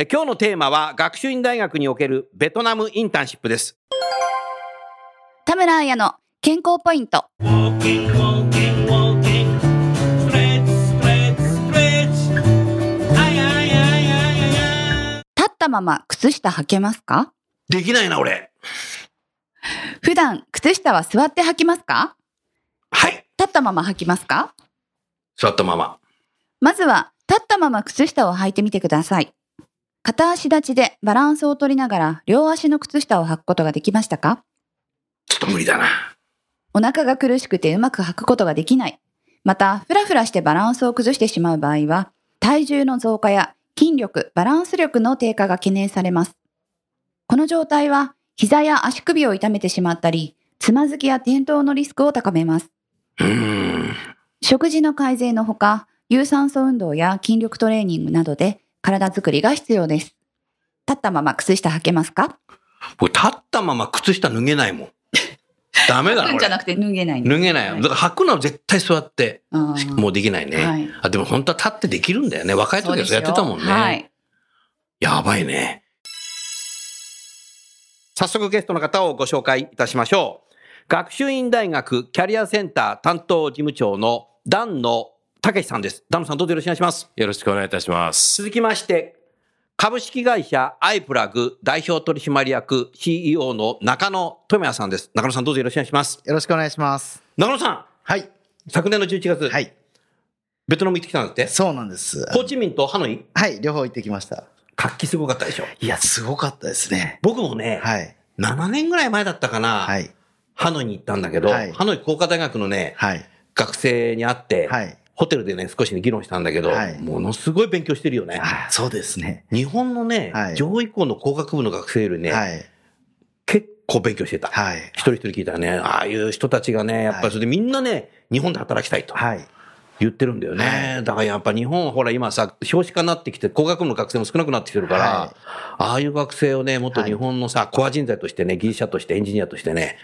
え今日のテーマは学習院大学におけるベトナムインターンシップです。田村彩の健康ポイント。立ったまま靴下履けますか？できないな俺。普段靴下は座って履きますか？はい。立ったまま履きますか？座ったまま。まずは立ったまま靴下を履いてみてください。片足立ちでバランスを取りながら両足の靴下を履くことができましたか？ちょっと無理だなお腹が苦しくてうまく履くことができない。また、ふらふらしてバランスを崩してしまう場合は、体重の増加や筋力、バランス力の低下が懸念されます。この状態は、膝や足首を痛めてしまったり、つまずきや転倒のリスクを高めます。食事の改善のほか、有酸素運動や筋力トレーニングなどで体づくりが必要です。立ったまま靴下履けますか？僕立ったまま靴下脱げないもん。ダメだな 俺じゃなくて脱げない脱げないよ。だから履くのは絶対座ってもうできないね、はい。あでも本当は立ってできるんだよね。若い時はそうやってたもんね、はい。やばいね。早速ゲストの方をご紹介いたしましょう。学習院大学キャリアセンター担当事務長の段野武さんです。段野さんどうぞよろしくお願いします。よろしくお願いいたします。続きまして、株式会社アイプラグ代表取締役 CEO の中野智也さんです。中野さんどうぞよろしくお願いします。よろしくお願いします。中野さん、はい。昨年の11月、はい。ベトナム行ってきたんだって？そうなんです。ホーチミンとハノイ？はい、両方行ってきました。活気すごかったでしょ？いや、すごかったですね。僕もね、はい。7年ぐらい前だったかな、はい。ハノイに行ったんだけど、はいハノイ工科大学のね、はい。学生に会って、はい。ホテルでね、少しね、議論したんだけど、はいものすごい勉強してるよね。あそうですね。日本のね、はい上位校の工学部の学生よりね、はい。結構勉強してた。はい。一人一人聞いたらね、ああいう人たちがね、やっぱりそれでみんなね、日本で働きたいとはい。言ってるんだよね。はだからやっぱ日本はほら今さ、少子化になってきて、工学部の学生も少なくなってきてるから、はいああいう学生をね、もっと日本のさ、コア人材としてね、技術者としてエンジニアとしてね、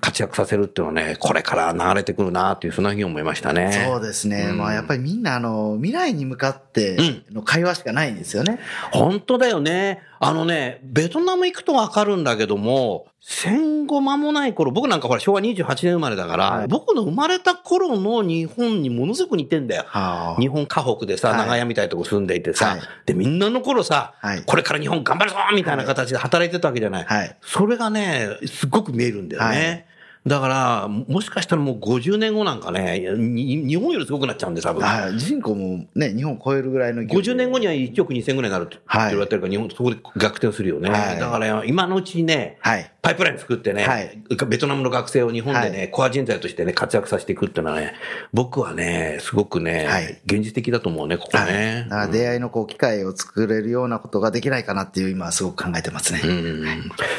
活躍させるっていうのはね、これから流れてくるなっていう、そんなふうに思いましたね。そうですね。うんまあ、やっぱりみんな、あの、未来に向かっての会話しかないんですよね。本当だよね。あのね、ベトナム行くとわかるんだけども、戦後間もない頃、僕なんかほら昭和28年生まれだから、はい。僕の生まれた頃の日本にものすごく似てんだよ。は日本河北でさ、はい。長屋みたいなとこ住んでいてさ、はい。で、みんなの頃さ、はい。これから日本頑張るぞみたいな形で働いてたわけじゃない。それがね、すごく見えるんだよね。はいだから、もしかしたらもう50年後なんかね、に日本よりすごくなっちゃうんで、多分。はい。人口もね、日本を超えるぐらいの勢いで50年後には1億2000ぐらいになるって言われてるから、日本そこで逆転するよね。はいだから今のうちにね、はい。パイプライン作ってね、はいベトナムの学生を日本でね、はいコア人材としてね、活躍させていくっていうのはね、僕はね、すごくね、はい現実的だと思うね、ここはい。ね出会いのこう機会を作れるようなことができないかなっていう今はすごく考えてますね。うん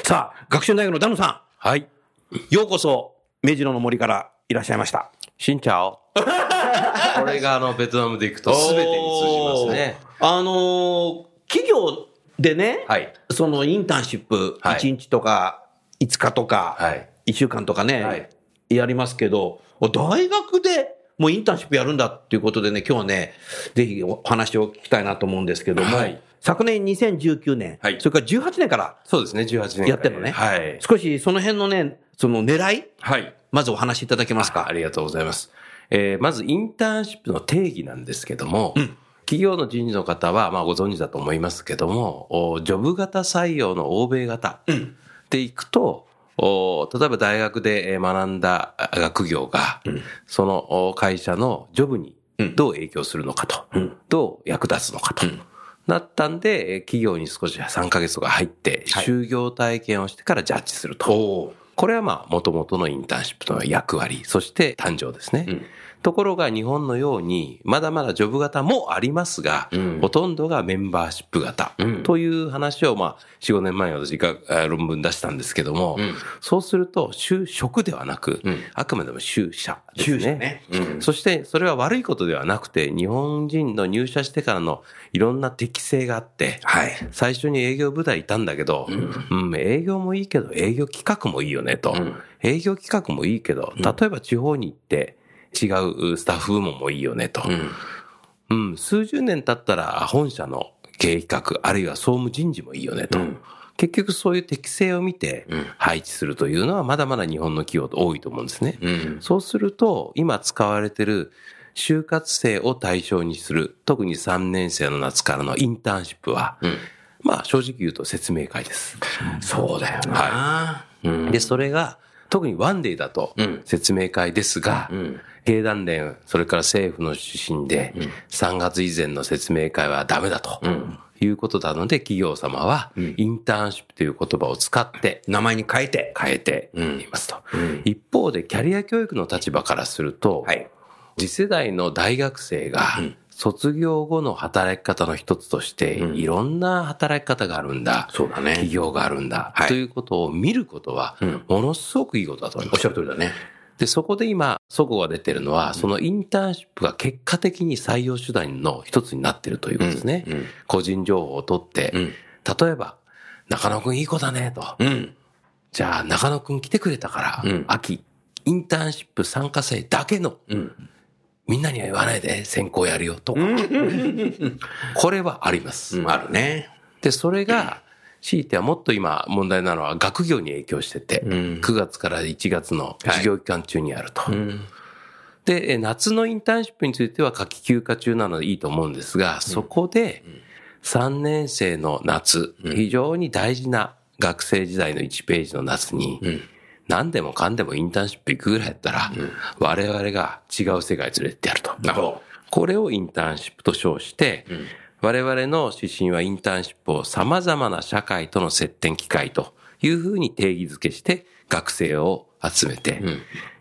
さあ、学習大学のダムさはい。ん、ようこそ、目白の森からいらっしゃいました。シンチャオ。これがあの、ベトナムで行くと全てに通じますね。あのー企業でね、はい。そのインターンシップ、はい1日とか5日とか、はい。1週間とかね、はいやりますけど、大学でもうインターンシップやるんだっていうことでね、今日はね、ぜひお話を聞きたいなと思うんですけども、はい昨年2019年、はいそれから18年からそうですね、18年。やってるのねはい。少しその辺のね、その狙い、はい。まずお話しいただけますか？あありがとうございます。えーまずインターンシップの定義なんですけども、企業の人事の方は、まあご存知だと思いますけども、おジョブ型採用の欧米型でいくと、お例えば大学でえー学んだあ学業が、そのお会社のジョブにどう影響するのかと、どう役立つのかと。なったんで、えー企業に少し3ヶ月とか入って、はい就業体験をしてからジャッジすると。おこれはまあ、もともとのインターンシップの役割、そして誕生ですね。ところが日本のように、まだまだジョブ型もありますが、ん。ほとんどがメンバーシップ型うん。という話を、まあ、4、5年前に私があ論文出したんですけども、ん。そうすると、就職ではなく、ん。あくまでも就社ですね。就社ね。うん。そして、それは悪いことではなくて、日本人の入社してからのいろんな適性があって、はい。最初に営業部隊いたんだけど、うん、営業もいいけど営業企画もいいよねと。ん。営業企画もいいけど、例えば地方に行って違うスタッフ部門もいいよねと。うん、数十年経ったら本社の経営企画、あるいは総務人事もいいよねと。結局そういう適性を見て配置するというのはまだまだ日本の企業と多いと思うんですね。うん。そうすると、今使われてる就活生を対象にする、特に3年生の夏からのインターンシップは、まあ正直言うと説明会です。そうだよな。うん。で、それが、特にワンデーだとうん説明会ですが、ん経団連、それから政府の指針で、3月以前の説明会はダメだと。いうことなので、企業様は、インターンシップという言葉を使って、名前に変えて。変えていますと。一方で、キャリア教育の立場からすると、はい。次世代の大学生が、卒業後の働き方の一つとして、いろんな働き方があるんだ。そうだね企業があるんだ。はいということを見ることは、ものすごくいいことだと思います。おっしゃる通りだね。で、そこで今、そこが出てるのは、そのインターンシップが結果的に採用手段の一つになってるということですね。うんうん個人情報を取って、例えば、中野くんいい子だね、と。うん。じゃあ、中野くん来てくれたから、うん秋、インターンシップ参加生だけの、んみんなには言わないで先行やるよとか、これはあります。あるね。で、それが、強いてはもっと今問題なのは学業に影響してて、ん。9月から1月の授業期間中にあると。ん。で、え夏のインターンシップについては夏季休暇中なのでいいと思うんですが、そこで3年生の夏、非常に大事な学生時代の1ページの夏に、何でもかんでもインターンシップ行くぐらいやったら、我々が違う世界に連れてってやると。なるほど。これをインターンシップと称して、我々の指針はインターンシップを様々な社会との接点機会というふうに定義づけして学生を集めて、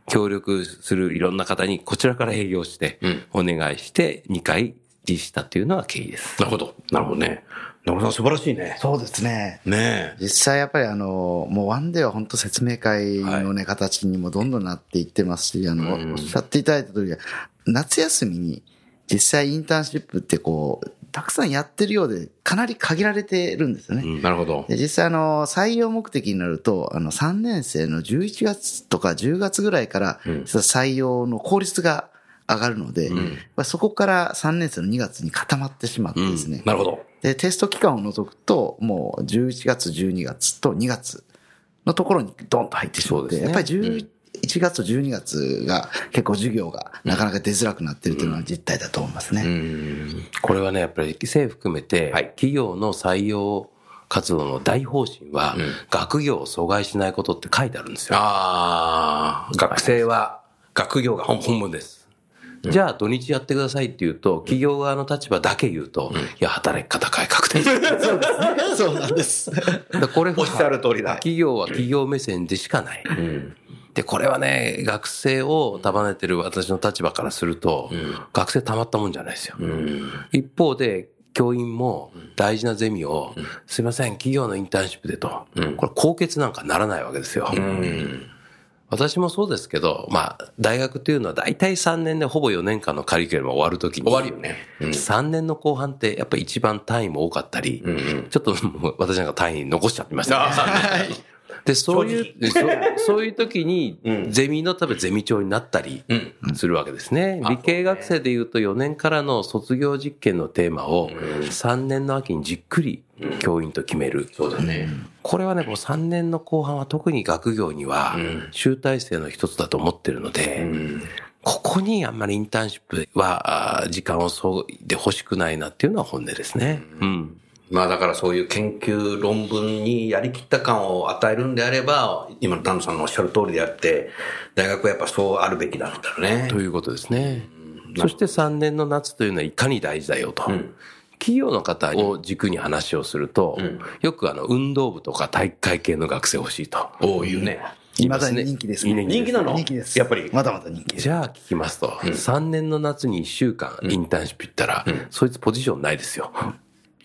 協力するいろんな方にこちらから営業して、お願いして2回実施したというのが経緯です。なるほど。なるほどね。中野さん素晴らしいね。そうですね。ね実際やっぱりあの、もうワンデーは本当説明会のね、形にもどんどんなっていってますし、あの、おっしゃっていただいた通り、夏休みに実際インターンシップってこう、たくさんやってるようで、かなり限られてるんですよね。なるほど。で実際あの、採用目的になると、あの、3年生の11月とか10月ぐらいから、採用の効率が上がるので、やっぱりそこから3年生の2月に固まってしまってですね。なるほど。で、テスト期間を除くと、もう11月、12月と2月のところにドンと入ってしまって、そうですねやっぱり11月、12月が結構授業がなかなか出づらくなっているというのは実態だと思いますね。これはね、やっぱり政府含めて、企業の採用活動の大方針は、学業を阻害しないことって書いてあるんですよ。ああ、学生は学業が本本物です。じゃあ土日やってくださいって言うと、企業側の立場だけ言うと、いや、働き方改革 です。そうなんです。これはおっしゃる通りだ企業は企業目線でしかない。で、これはね、学生を束ねてる私の立場からすると、学生たまったもんじゃないですよ。一方で、教員も大事なゼミを、すいません、企業のインターンシップでと、これ高血なんかならないわけですよ。私もそうですけど、まあ、大学っていうのは大体3年でほぼ4年間のカリキュラムが終わるときに。終わるよね。うん。3年の後半ってやっぱり一番単位も多かったり、ちょっと私なんか単位残しちゃってましたね。で、そういう、そそういう時に、ゼミの多分ゼミ長になったりするわけですね。理系学生で言うと4年からの卒業実験のテーマを3年の秋にじっくり教員と決める。そうだね。これはね、もう3年の後半は特に学業には集大成の一つだと思ってるので、ここにあんまりインターンシップは時間をそいで欲しくないなっていうのは本音ですね。うん。まあだからそういう研究論文にやりきった感を与えるんであれば、今の丹野さんのおっしゃる通りであって、大学はやっぱそうあるべきなんだろうね。ということですね。そして3年の夏というのはいかに大事だよと。ん企業の方を軸に話をすると、よくあの運動部とか体育会系の学生欲しいと。おう、言うね。いまだに人気ですね。人気なの？人気です。やっぱりまだまだ人気。じゃあ聞きますと、3年の夏に1週間インターンシップ行ったら、そいつポジションないですよ。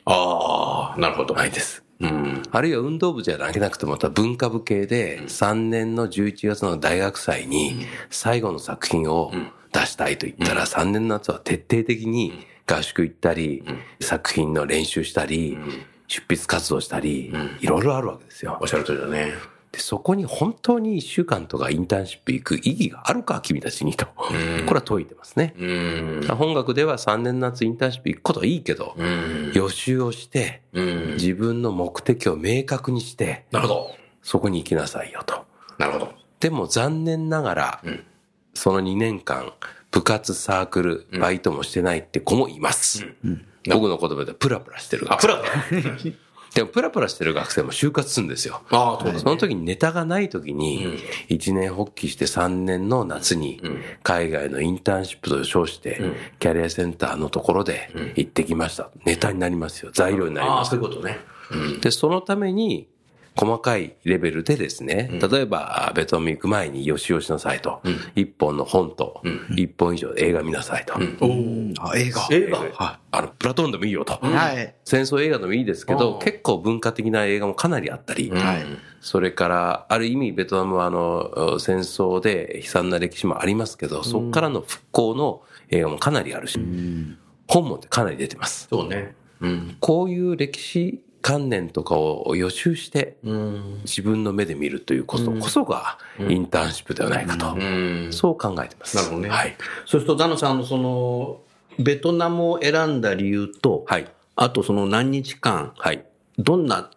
ああ、なるほど。ないです。うん。あるいは運動部じゃなくてもまた文化部系で3年の11月の大学祭に最後の作品を出したいと言ったら3年の夏は徹底的に合宿行ったり作品の練習したり出筆活動したりいろいろあるわけですよおっ。しゃる通りだね。でそこに本当に1週間とかインターンシップ行く意義があるか君たちにと。これは問いてますね。うん。本学では3年夏インターンシップ行くことはいいけど、うん。予習をして、うん。自分の目的を明確にして、なるほど。そこに行きなさいよと。なるほど。でも残念ながら、んその2年間、部活、サークル、バイトもしてないって子もいます。僕の言葉でプラプラしてるあ、学生。プラだ。でもプラプラしてる学生も就活するんですよ。ああ、そうですその時にネタがない時に、一年発起して3年の夏に、海外のインターンシップと称して、キャリアセンターのところで行ってきました。ネタになりますよ。材料になりああ、ますそういうことね。で、そのために、細かいレベルでですね、例えば、ベトナム行く前に予習をしなさいと。一本の本と、一本以上映画見なさいと。あ、映画。映画はあの、プラトーンでもいいよと。い。はい。戦争映画でもいいですけど、うん結構文化的な映画もかなりあったり、はい。それから、ある意味、ベトナムはあの、戦争で悲惨な歴史もありますけど、そこからの復興の映画もかなりあるし、本もかなり出てます。そうね。うん。こういう歴史観念とかを予習して、うん。自分の目で見るということこそが、インターンシップではないかと、うん。そう考えてます。なるほどね。はい。そうすると、ダノさんのその、ベトナムを選んだ理由と、はい。あとその何日間、はい。どんな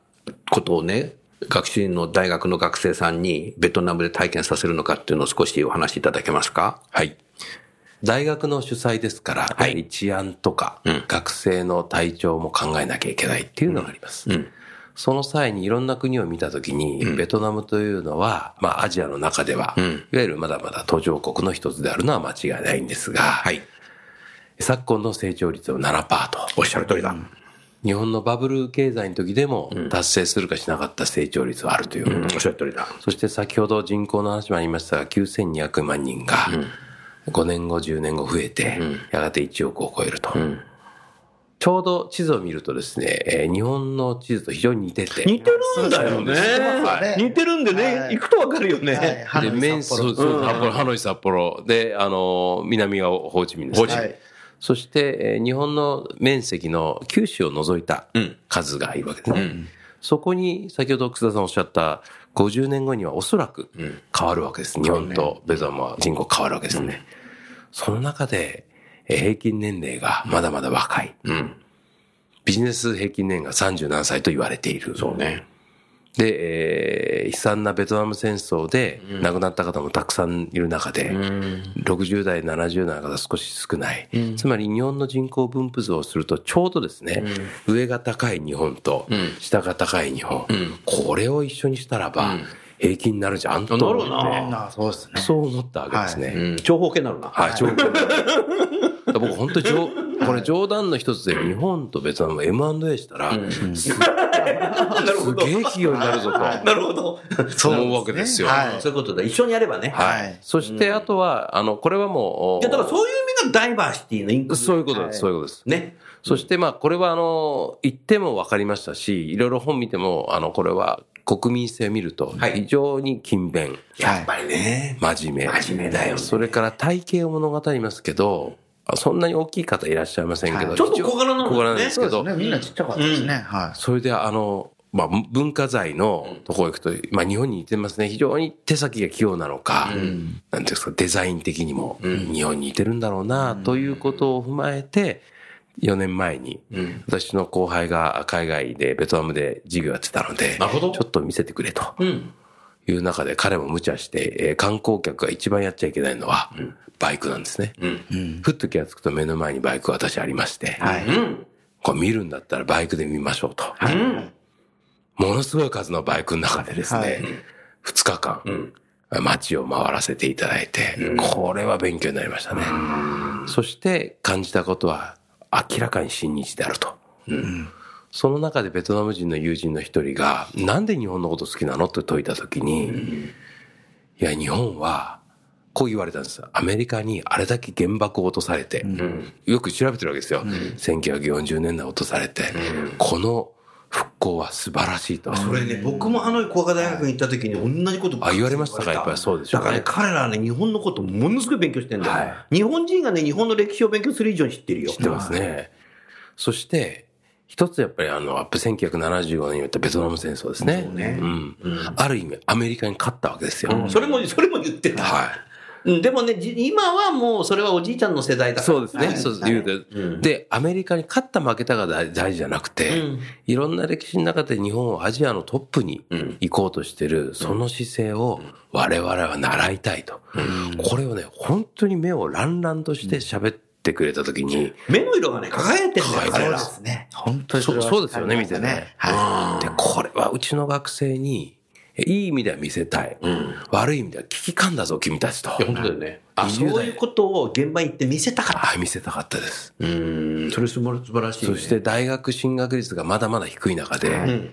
ことをね、学習院の大学の学生さんにベトナムで体験させるのかっていうのを少しお話しいただけますか？はい。大学の主催ですから、やはり治安とか、うん学生の体調も考えなきゃいけないっていうのがあります。うん。その際にいろんな国を見たときに、ベトナムというのは、まあアジアの中では、うんいわゆるまだまだ途上国の一つであるのは間違いないんですが、はい。昨今の成長率は7%と。おっしゃる通りだ。日本のバブル経済の時でも達成するかしなかった成長率はあるということ。うんおっしゃる通りだ。そして先ほど人口の話もありましたが、9200万人が5年後、10年後増えて、やがて1億を超えると。ちょうど地図を見るとですね、えー日本の地図と非常に似てて、似てるんだよね。はい似てるんでね、はい行くとわかるよはいね。で、面、そうそう札幌、ハノイ、札幌。で、あの、南がホーチミンですね。はいそして、えー日本の面積の九州を除いたうん数がいるわけですね。そこに、先ほど楠田さんおっしゃった、50年後にはおそらく変わるわけです。日本とベトナムは人口変わるわけですね。その中で、えー平均年齢がまだまだ若い。うん。ビジネス平均年が30何歳と言われている。そうね。で、えー悲惨なベトナム戦争で亡くなった方もたくさんいる中で、60代、70代の方少し少ない。つまり日本の人口分布図をするとちょうどですね、上が高い日本と下が高い日本、これを一緒にしたらば平均になるじゃんと思って、なるあそうですね。そう思ったわけですね。うん。長方形になるな。はい、冗談。僕本当に冗これ冗談の一つで日本とベトナム M&A したら、すなるほど。すげえ企業になるぞとなるほど。思うわけですよ。はいそういうことだ。一緒にやればね。はいそしてあとは、あの、これはもう、いや、だからそういう意味がダイバーシティのインクそういうことです、そういうことです。ね。そしてまあ、これはあの、言っても分かりましたし、いろいろ本見ても、あの、これは国民性を見ると、はい非常に勤勉、やっぱりね。真面目。真面目だよねそれから体型を物語りますけど、そんなに大きい方いらっしゃいませんけど、はいちょっと小柄なんですね小柄なんですけど、そうですね。みんなちっちゃかったですね。はい。それであの、まあ、文化財のところ行くと、まあ、日本に似てますね。非常に手先が器用なのか、なんていうんですか、デザイン的にも日本に似てるんだろうな、ということを踏まえて、4年前に、私の後輩が海外でベトナムで授業やってたので、なるほどちょっと見せてくれと。うん。いう中で彼も無茶して、えー観光客が一番やっちゃいけないのは、バイクなんですね。ふっと気がつくと目の前にバイクが私ありまして、うん。これ見るんだったらバイクで見ましょうと。ものすごい数のバイクの中でですね、2日間、街を回らせていただいて、これは勉強になりましたね。そして感じたことは明らかに親日であると。その中でベトナム人の友人の一人が、なんで日本のこと好きなの？って問いたときに、いや、日本は、こう言われたんです。アメリカにあれだけ原爆を落とされて、よく調べてるわけですよ。1940年代落とされて、この復興は素晴らしいと。それね、僕もハノイ工科大学に行った時に同じことあ言われましたか？やっぱりそうでしょうねだからね、彼らはね、日本のことものすごい勉強してんだよ。は日本人がね、日本の歴史を勉強する以上に知ってるよ。知ってますね。そして、一つやっぱりあの、アップ1975年に言ったベトナム戦争ですね。そうねん。ある意味、アメリカに勝ったわけですよ。それも、それも言ってた。はい。うんでもね、じ今はもうそれはおじいちゃんの世代だから。そうですね。そうです。言うてで、アメリカに勝った負けたが大大事じゃなくて、いろんな歴史の中で日本をアジアのトップに行こうとしてる、その姿勢を我々は習いたいと。これをね、本当に目をランランとして喋ってくれたときに、目の色がね、輝いてんだよ、輝いてる彼ら。ですね。本当にそうですよね、見てね。はで、これはうちの学生に、いい意味では見せたい。悪い意味では危機感だぞ、君たちと。いや、本当だよね。あ、そ20代ういうことを現場に行って見せたかった。はい、見せたかったです。うん、それ素晴らしい、ね。そして大学進学率がまだまだ低い中で、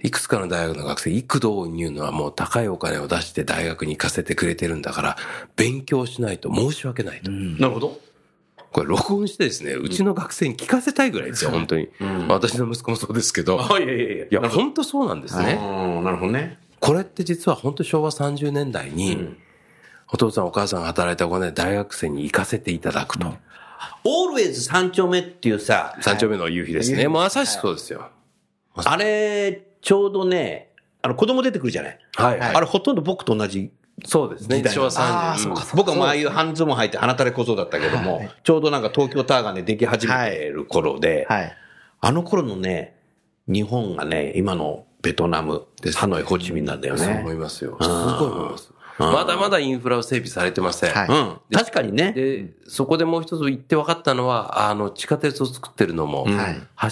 いくつかの大学の学生、幾度に言うのはもう高いお金を出して大学に行かせてくれてるんだから、勉強しないと申し訳ないと。なるほど。これ録音してですね、うちの学生に聞かせたいぐらいですよ、本当に。私の息子もそうですけど。あ、いやいやいや。いや、本当そうなんですね。うん、なるほどね。これって実は本当昭和30年代に、お父さんお母さんが働いたお金で大学生に行かせていただくと。オールウェイズ三丁目っていうさ、三丁目の夕日ですね。もうまさしくそうですよ。あれ、ちょうどね、あの、子供出てくるじゃない？はい。あれ、ほとんど僕と同じ。そうですね。昭和30年。僕はもうああいう半ズボン履いて鼻垂れ小僧だったけども、ちょうどなんか東京タワーがね、でき始めてる頃で、い。はい。あの頃のね、日本がね、今のベトナム、ハノイ、ホーチミンなんだよそうね。思いますよ。すごい思います。まだまだインフラは整備されてません。はいうん。確かにね。で、そこでもう一つ言って分かったのは、あの、地下鉄を作ってるのも、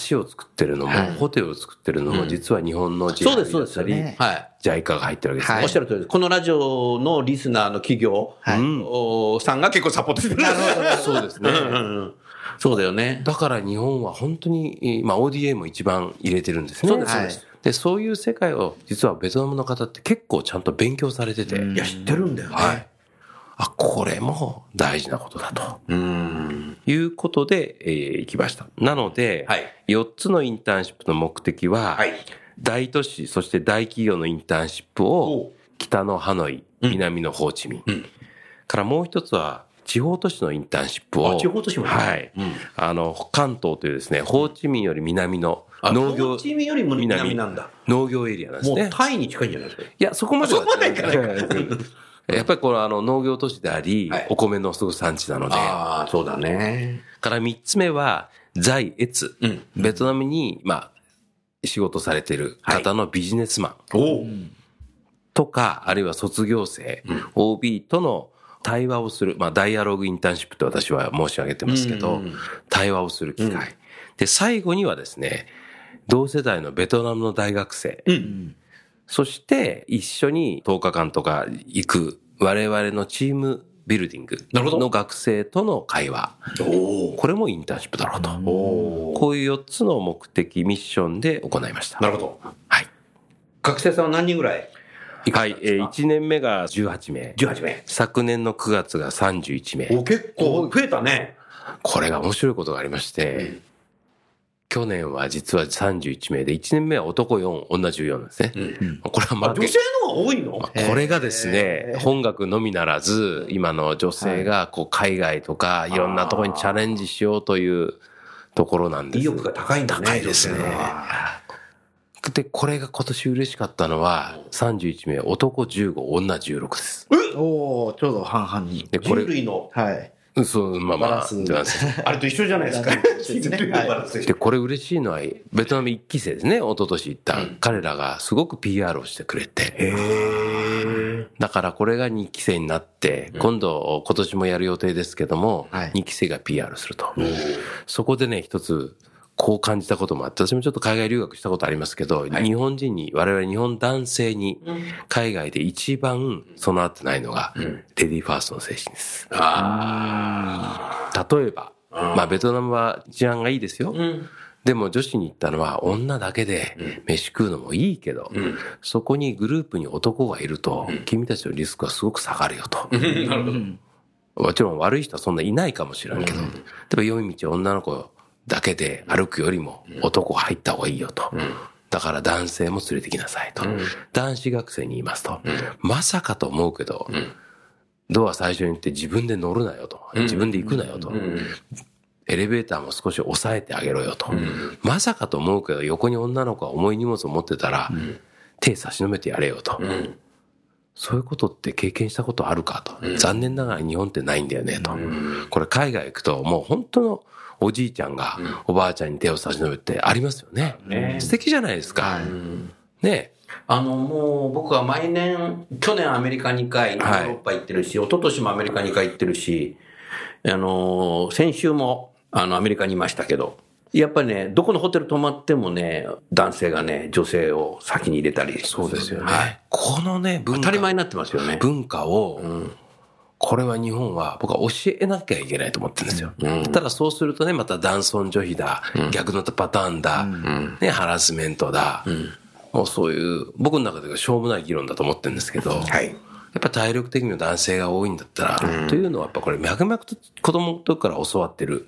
橋を作ってるのも、はいホテルを作ってるのも、実は日本の JICA そうです、そうです。はい。JICA が入ってるわけですね。おっしゃる通りです。このラジオのリスナーの企業、はいおさんが結構サポートしてる。そうですね。そうだよね。だから日本は本当に、まあ ODA も一番入れてるんですね。そうですそうですで、そういう世界を実はベトナムの方って結構ちゃんと勉強されてて、いや、知ってるんだよね。はい。あ、これも大事なことだと。うん。いうことで、えー行きました。なので、はい4つのインターンシップの目的は、はい。大都市、そして大企業のインターンシップおを、北のハノイ、南のホーチミン。からもう一つは、地方都市のインターンシップを、あ地方都市もねはい。あの、関東というですね、ホーチミンより南のあ農業ホー、チミンよりも南なんだ。農業エリアなんですね。もうタイに近いんじゃないですか？いや、そこまではそこまではいかないかやっぱりこのあの農業都市であり、はいお米のすぐ産地なので、ああ、そうだね。から三つ目は、在越。うんベトナムに、まあ、仕事されてる方のビジネスマンおお。とか、あるいは卒業生、OB との対話をする、まあ、ダイアログインターンシップと私は申し上げてますけど、対話をする機会。で、最後にはですね、同世代のベトナムの大学生、そして一緒に10日間とか行く我々のチームビルディングの学生との会話。これもインターンシップだろうと。こういう4つの目的、ミッションで行いました。なるほど。はい。学生さんは何人ぐらい？はい。えー、1年目が18名。?18 名。昨年の9月が31名。お、結構増えたね。これが面白いことがありまして、去年は実は31名で、1年目は男4、女14なんですね。これはマーケ女性の方が多いの？これがですね、本学のみならず、今の女性がこう海外とかいろんなところにチャレンジしようというところなんです。意欲が高いんだね。高いですね女性の方がで、これが今年嬉しかったのは、31名、男15、女16です。おおちょうど半々に。で、これ人、類の、はい。うんそう、まあまあ、あれと一緒じゃないですか。人類のバランスと一緒で、これ嬉しいのは、ベトナム一期生ですね、一昨年行った。彼らがすごく PR をしてくれて、だからこれが2期生になって、今度、今年もやる予定ですけども、はい2期生が PR すると。そこでね、一つ、こう感じたこともあって、私もちょっと海外留学したことありますけど、日本人に、我々日本男性に、海外で一番備わってないのが、レディーファーストの精神です。例えば、まあベトナムは治安がいいですよ。でも女子に行ったのは女だけで飯食うのもいいけど、そこにグループに男がいると、君たちのリスクはすごく下がるよと。もちろん悪い人はそんないないかもしれんけど、例えば夜道女の子だけで歩くよりも男が入った方がいいよと。だから男性も連れてきなさいと。男子学生に言いますと。まさかと思うけど、ドア最初に行って自分で乗るなよと。自分で行くなよと。エレベーターも少し抑えてあげろよと。まさかと思うけど、横に女の子が重い荷物を持ってたら、手差し伸べてやれよと。そういうことって経験したことあるかと。残念ながら日本ってないんだよねと。これ海外行くともう本当のおじいちゃんがおばあちゃんに手を差し伸べてありますよね。素敵じゃないですか。ねあの、もう僕は毎年、去年アメリカ2回、ヨーロッパ行ってるし、一昨年もアメリカ2回行ってるし、あの、先週も、あの、アメリカにいましたけど、やっぱりね、どこのホテル泊まってもね、男性がね、女性を先に入れたり。そうですよね。はい。このね、文化当たり前になってますよね。文化を、これは日本は僕は教えなきゃいけないと思ってるんですよ。ただそうするとね、また男尊女卑だ、逆のパターンだ、ね、ハラスメントだ、もうそういう、僕の中ではしょうもない議論だと思ってるんですけど、はい。やっぱ体力的にも男性が多いんだったら、というのはやっぱこれ脈々と子供の時から教わってる。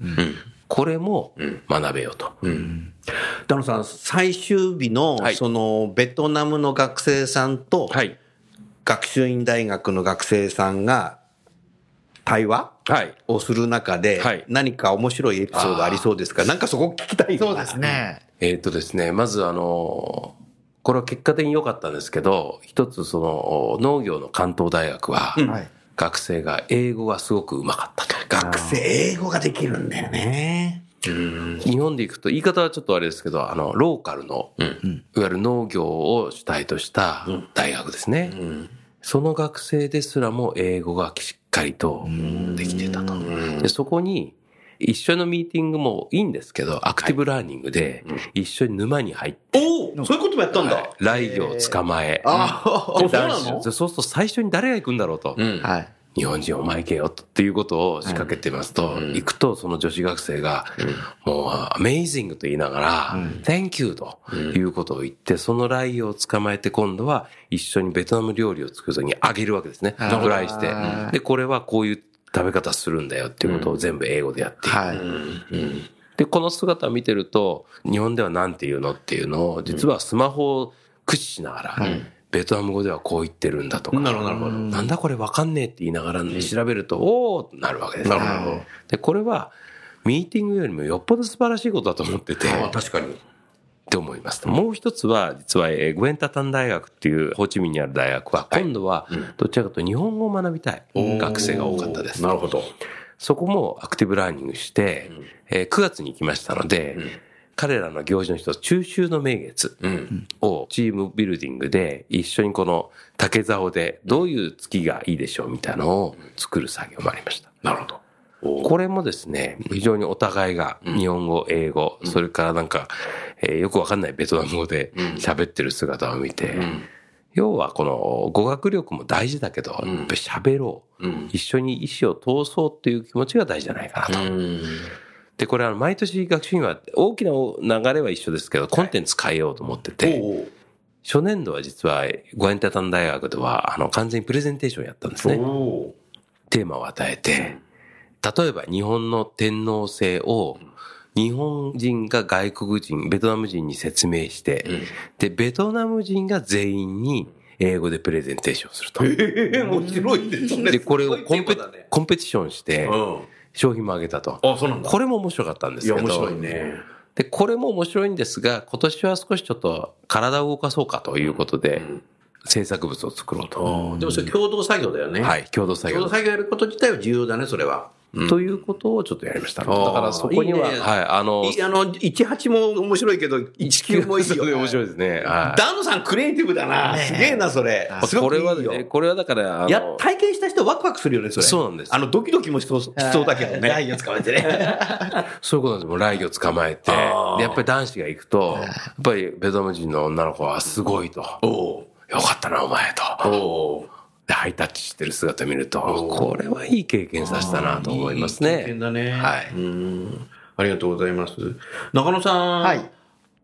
これも学べよと。ダノさん、最終日の、はいその、ベトナムの学生さんと、はい。学習院大学の学生さんが、対話はい。をする中で、はい何か面白いエピソードありそうですか？なんかそこ聞きたいなそうです。ね。えーっとですね、まずあの、これは結果的に良かったんですけど、一つその農業の関東大学は、はい。学生が英語がすごくうまかったと。学生英語ができるんだよね。日本で行くと、言い方はちょっとあれですけど、あの、ローカルの、いわゆる農業を主体とした大学ですね。その学生ですらも英語がしっかりとできてたと。で、そこに、一緒のミーティングもいいんですけど、アクティブラーニングで、一緒に沼に入って、おおそういうこともやったんだ。はい雷魚を捕まえ、ああ、そうな男の子そうすると最初に誰が行くんだろうと。うん。はい。日本人お前行けよっていうことを仕掛けてますと、行くとその女子学生が、もう、アメイジングと言いながら、Thank you ということを言って、そのライオを捕まえて今度は一緒にベトナム料理を作るときにあげるわけですね。フライして。で、これはこういう食べ方するんだよっていうことを全部英語でやっていく。はい。で、この姿を見てると、日本ではなんて言うのっていうのを、実はスマホを駆使しながら、ベトナム語ではこう言ってるんだとか、なるほどなるほど。なんだこれわかんねえって言いながら、調べると、おーってなるわけです。ね。なるほど。で、これは、ミーティングよりもよっぽど素晴らしいことだと思ってて、ああ、っ確かに。て思います。もう一つは、実は、えーグエンタタン大学っていう、ホーチミンにある大学は、今度は、どちらかと日本語を学びたい学生が多かったです。なるほど。そこもアクティブラーニングして、えー9月に行きましたので、彼らの行事の一つ、中秋の名月をチームビルディングで一緒にこの竹竿でどういう月がいいでしょうみたいなのを作る作業もありました。なるほど。これもですね、非常にお互いが日本語、英語、それからなんか、えーよくわかんないベトナム語で喋ってる姿を見て、要はこの語学力も大事だけど、やっぱり喋ろう、一緒に意思を通そうっていう気持ちが大事じゃないかなと。で、これは毎年学習院は大きな流れは一緒ですけど、コンテンツ変えようと思ってて、お初年度は実はゴエンタタン大学ではあの完全にプレゼンテーションやったんですね。おテーマを与えて、例えば日本の天皇制を日本人が外国人、ベトナム人に説明して、で、ベトナム人が全員に英語でプレゼンテーションすると。ええ、面白いですね。で、これをコンペコンペティションして、うん。商品も上げたと。あ、そうなんだ。これも面白かったんですいや、けど。面白いね。で、これも面白いんですが、今年は少しちょっと体を動かそうかということで、制作物を作ろうと。でもそれ共同作業だよね。はい、共同作業共同。作業やること自体は重要だね、それは。ということをちょっとやりました。だからそこには、はい、あの、いあの、18も面白いけど、19もいいよ。面白いですね。はい。ダンノさんクリエイティブだな。すげえな、それ。すごこれくいいよはね、これはだから、あのいや、体験した人ワクワクするよね、それ。そうなんですあの、ドキドキもしそうしそうだけどね。ライオン捕まえてね。そういうことなんです。もうライギョ捕まえて、やっぱり男子が行くと、やっぱりベトナム人の女の子はすごいと。おうよかったな、お前と。おうで、ハイタッチしてる姿見ると、これはいい経験させたなと思いますね。いい経験だね。はいうん。ありがとうございます。中野さん。はい。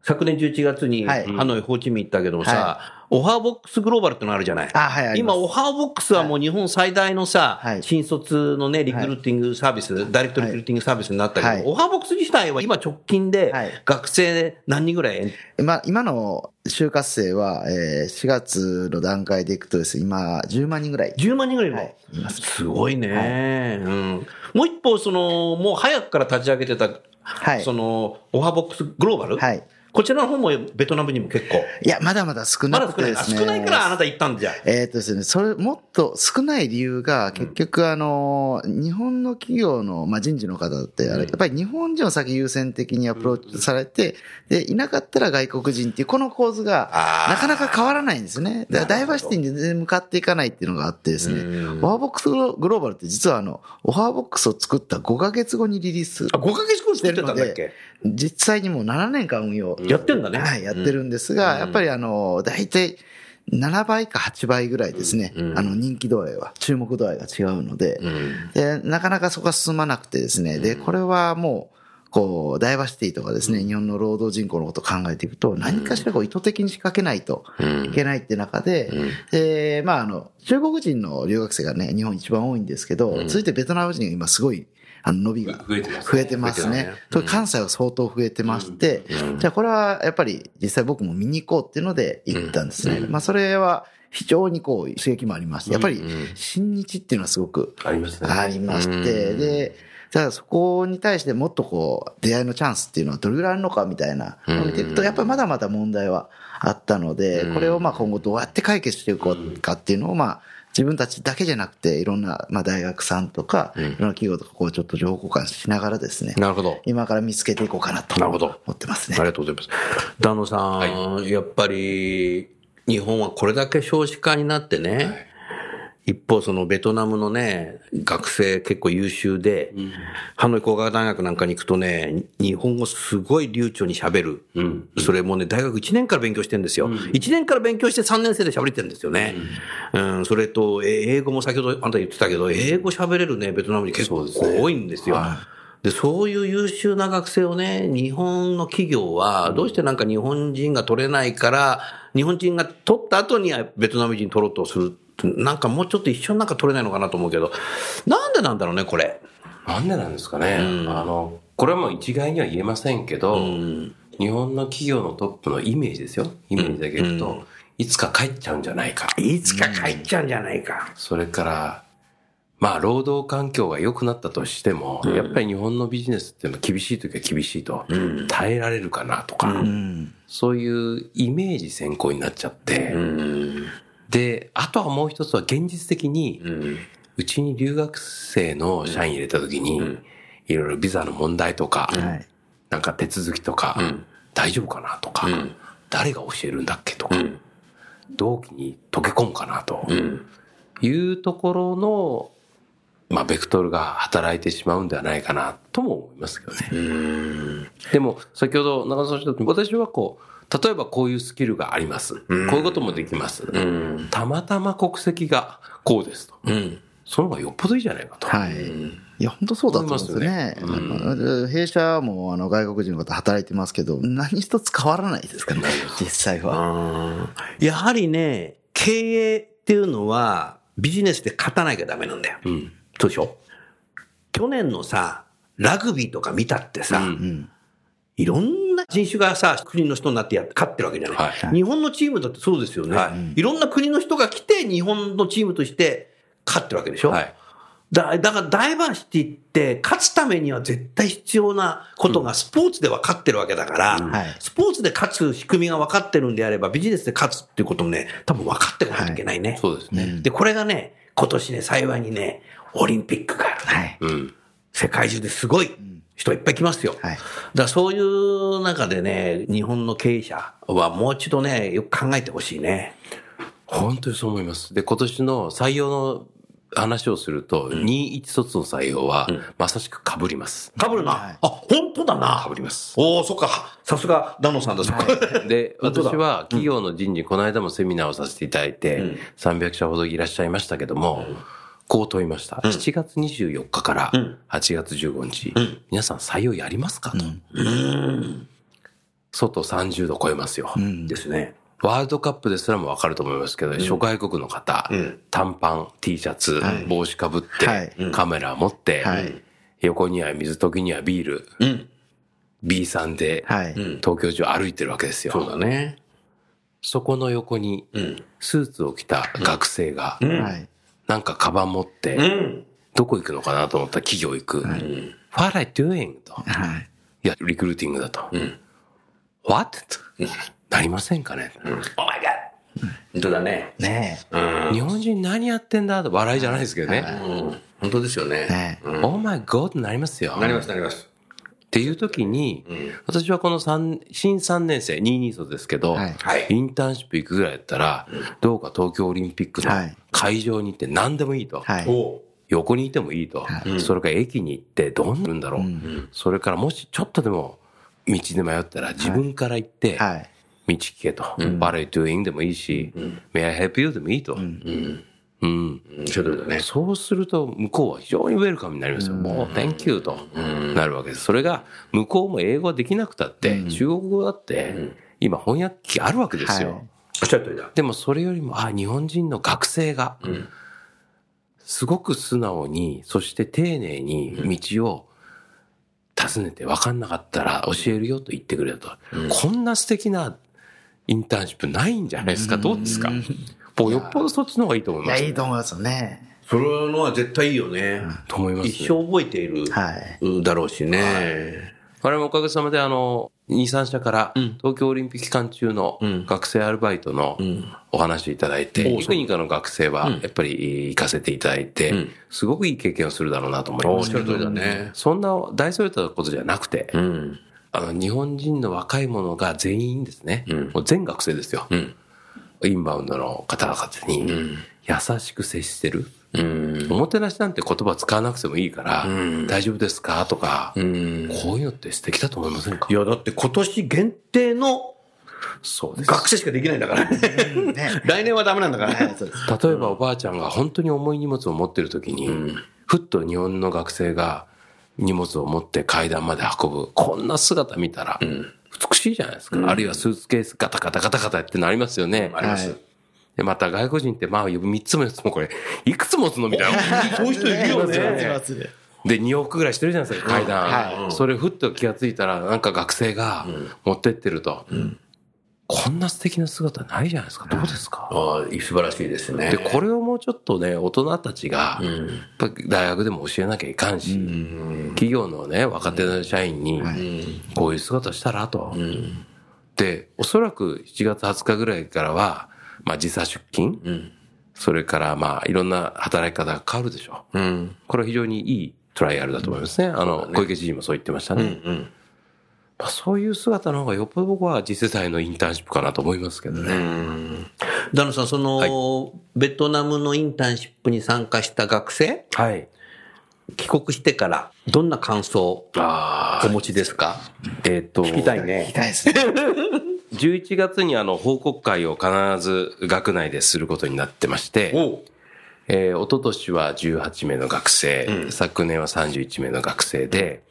昨年11月に、はいハノイ、ホーチミン行ったけどもさ、オファーボックスグローバルってのあるじゃない。あはい今、オファーボックスはもう日本最大のさ、はい。新卒のね、リクルーティングサービス、ダイレクトリクルーティングサービスになったけど、はい。オファーボックス自体は今直近ではい、学生何人ぐらい、まあ、今の就活生は、えー4月の段階でいくとですね、今、10万人ぐらい。10万人ぐらいいるの、はい。います。すごいね、うん。もう一方、その、もう早くから立ち上げてた、はい。その、オファーボックスグローバル、はい。こちらの方もベトナムにも結構。いや、まだまだ少なまだ少ないな。くてですね。少ないからあなた行ったんじゃん。えっ、とですね、それ、もっと少ない理由が、結局、あの、日本の企業の、まあ、人事の方って、あれ、やっぱり日本人を先優先的にアプローチされて、で、いなかったら外国人っていう、この構図が、なかなか変わらないんですね。だからダイバーシティに全然向かっていかないっていうのがあってですね、うんオファーボックスグローバルって実はあの、オファーボックスを作った5ヶ月後にリリースあ、5ヶ月後に作ってたんだっけ？実際にもう7年間運用。やってんだね。はい、やってるんですが、やっぱりあの、大体、7倍か8倍ぐらいですね、あの人気度合いは、注目度合いが違うので、で、なかなかそこが進まなくてですね、で、これはもう、こう、ダイバーシティとかですね、日本の労働人口のことを考えていくと、何かしらこう意図的に仕掛けないといけないって中で、で、まああの、中国人の留学生がね、日本一番多いんですけど、続いてベトナム人が今すごい、あの、伸びが増えてますね。関西は相当増えてまして、じゃあこれはやっぱり実際僕も見に行こうっていうので行ったんですね。まあそれは非常にこう刺激もありまして、やっぱり新日っていうのはすごくありますね。ありまして、で、じゃあそこに対してもっとこう出会いのチャンスっていうのはどれぐらいあるのかみたいなのを見ていくと、やっぱりまだまだ問題はあったので、これをまあ今後どうやって解決していこうかっていうのをまあ自分たちだけじゃなくて、いろんなまあ大学さんとか、いろんな企業とかこうちょっと情報交換しながらですね、なるほど。今から見つけていこうかなとなるほど思ってますねあり。がとうございます。ダノさん、やっぱり、日本はこれだけ少子化になってね、一方そのベトナムのね、学生結構優秀で、ハノイ工学大学なんかに行くとね、日本語すごい流暢に喋る。それもね、大学1年から勉強してるんですよ。1年から勉強して3年生で喋れてるんですよね。うん、それと、え英語も先ほどあんた言ってたけど、英語喋れるね、ベトナムに結構多いんですよ。で、そういう優秀な学生をね、日本の企業は、どうしてなんか日本人が取れないから、日本人が取った後にはベトナム人取ろうとする。なんかもうちょっと一緒になんか取れないのかなと思うけど、なんでなんだろうね、これ。なんでなんですかね。あの、これはもう一概には言えませんけど、日本の企業のトップのイメージですよ。イメージだけ言うと、いつか帰っちゃうんじゃないか。いつか帰っちゃうんじゃないか。それから、まあ、労働環境が良くなったとしても、やっぱり日本のビジネスっていうのは厳しい時は厳しいと、耐えられるかなとか、そういうイメージ先行になっちゃって、で、あとはもう一つは現実的に、うちに留学生の社員入れた時に、いろいろビザの問題とか、はい。なんか手続きとか、大丈夫かなとか、誰が教えるんだっけとか、同期に溶け込むかなと、いうところの、まあ、ベクトルが働いてしまうんではないかなとも思いますけどね。でも、先ほど中野さんおっしゃった私はこう、例えばこういうスキルがあります。こういうこともできます。たまたま国籍がこうですと。その方がよっぽどいいじゃないかと。はい。いや、本当そうだと思うんですよね。あの弊社もあの外国人の方働いてますけど、何一つ変わらないですからね、実際は。やはりね、経営っていうのは、ビジネスで勝たなきゃダメなんだよ。そうでしょ去年のさ、ラグビーとか見たってさ、いろんな人種がさ、国の人になってやって勝ってるわけじゃない、はい。日本のチームだってそうですよね、はい。い。ろんな国の人が来て、日本のチームとして勝ってるわけでしょ、はい。だだからダイバーシティって勝つためには絶対必要なことがスポーツで分かってるわけだから、はい。スポーツで勝つ仕組みが分かってるんであればビジネスで勝つっていうこともね、多分分かってこないといけないね。そうですね。で、これがね、今年ね、幸いにね、オリンピックがあるね。はい。うん。世界中ですごい人いっぱい来ますよ。はいだからそういう中でね、日本の経営者はもう一度ね、よく考えてほしいね。本当にそう思います。で、今年の採用の話をすると、21卒の採用は、まさしく被ります。かぶるな。はいあ、本当だな。被ります。おおそっか。さすが、ダノさんだ、そこ。で、私は企業の人事、この間もセミナーをさせていただいて、300社ほどいらっしゃいましたけども、こう問いました。7月24日から8月15日、皆さん採用やりますかと。外30度超えますよ。ですね。ワールドカップですらもわかると思いますけど、諸外国の方、短パン、T シャツ、帽子かぶって、はいカメラ持って、はい横には水、時にはビール、うん。B さんで、はい。東京中歩いてるわけですよ。そうだね。そこの横に、スーツを着た学生が、はい。なんかカバン持って、うん。どこ行くのかなと思ったら企業行く。What are you doing? と。はい。いや、リクルーティングだと。What? となりませんかね、Oh my god! 本当だね。ね日本人何やってんだと笑いじゃないですけどね。うん。本当ですよえ。ね。ねえ。Oh my god! なりますよ。なります、なります。っていう時に、私はこの三新3年生、22卒ですけど、はいはいインターンシップ行くぐらいやったら、どうか東京オリンピックのはい会場に行って何でもいいと。はい。お横にいてもいいと。はそれから駅に行ってどうなるんだろう。それからもしちょっとでも道で迷ったら自分から行って、はい。道聞けと。What are you doing? でもいいし、May I help you? でもいいと。うん。うん。そうだね。そうすると向こうは非常にウェルカムになりますよ。もう Thank you となるわけです。それが向こうも英語できなくたって、中国語だって、今翻訳機あるわけですよ。はいおっしゃる通りだ。でもそれよりも、あ、日本人の学生が、すごく素直に、そして丁寧に道を尋ねて分かんなかったら教えるよと言ってくれたと。こんな素敵なインターンシップないんじゃないですか。どうですか？もうよっぽどそっちの方がいいと思いいや、ます、いいと思いますよね。それのは絶対いいよね。と思います、ね。一生覚えているはい。だろうしね。我々もおかげさまで、あの、2、3社から、東京オリンピック期間中の学生アルバイトのお話いただいて、いくにかの学生は、やっぱり行かせていただいて、すごくいい経験をするだろうなと思いますおっしゃる通りだね。そんな大それたことじゃなくて、うん。あの、日本人の若い者が全員ですね、もう全学生ですよ。んインバウンドの方々に、優しく接してる？うん。おもてなしなんて言葉使わなくてもいいから、大丈夫ですか？とか、ん。こういうのって素敵だと思いませんか？いや、だって今年限定のそうです。学生しかできないんだから。ね。ね。来年はダメなんだから。ね。例えばおばあちゃんが本当に重い荷物を持ってる時に、ふっと日本の学生が荷物を持って階段まで運ぶ、こんな姿見たら、美しいじゃないですか。あるいはスーツケースガタガタガタガタってなりますよね。ありますはいで、また外国人ってまあ3つも4つもこれ、いくつ持つのみたいな。そういう人いるよね。で、2往復ぐらいしてるじゃないですか、階段。はそれふっと気がついたら、なんか学生が持ってってると、こんな素敵な姿ないじゃないですか。どうですか？ああ、素晴らしいですね。で、これをもうちょっとね、大人たちが、やっぱ大学でも教えなきゃいかんし、企業のね、若手の社員に、こういう姿したらと。で、おそらく7月20日ぐらいからは、まあ時差出勤、それからまあいろんな働き方が変わるでしょう。うん。これは非常にいいトライアルだと思いますね。あの、小池知事もそう言ってましたね。うん。まあそういう姿の方がよっぽど僕は次世代のインターンシップかなと思いますけどね。ダノさん、その、ベトナムのインターンシップに参加した学生、はい。帰国してから、どんな感想をあお持ちですか？えっ、と、聞きたいね。痛いですね。11月にあの報告会を必ず学内ですることになってまして、おえー、一昨年は18名の学生、昨年は31名の学生で、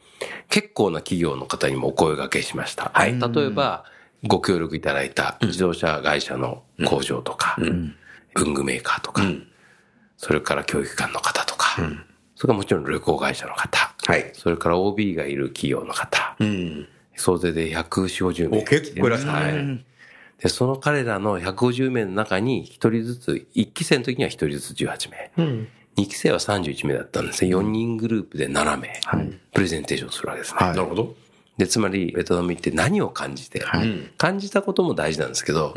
結構な企業の方にもお声掛けしました。はい。例えば、ご協力いただいた自動車会社の工場とか、文具メーカーとか、それから教育機関の方とか、それからもちろん旅行会社の方、はい。それから OB がいる企業の方、うん。総勢で140、50名。お結構いらっしゃるはい。で、その彼らの150名の中に1人ずつ、1期生の時には1人ずつ18名。2期生は31名だったんですね。4人グループで7名。プレゼンテーションするわけですね。はいなるほど。で、つまり、ベトナム行って何を感じて、感じたことも大事なんですけど、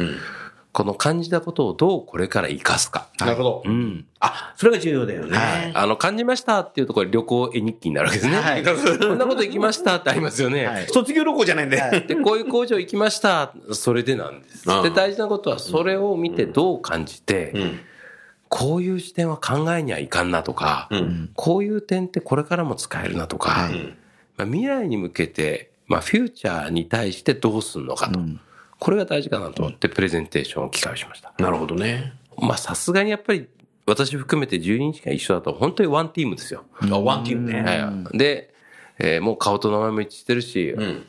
この感じたことをどうこれから活かすか。なるほど。うん。あ、それが重要だよね。はい。あの、感じましたっていうところで旅行絵日記になるわけですね。はい こんなこと行きましたってありますよね。はい卒業旅行じゃないんだよ。で、こういう工場行きました。それでなんです。うんで、大事なことは、それを見てどう感じて、んこういう視点は考えにはいかんなとか、んこういう点ってこれからも使えるなとか、はいまあ、未来に向けて、まあ、フューチャーに対してどうするのかと。これが大事かなと思って、プレゼンテーションを企画しました。なるほどね。まあ、さすがにやっぱり、私含めて12日間一緒だと、本当にワンチームですよ。あワンティームね。はいで、えーもう顔と名前も一致してるし、ん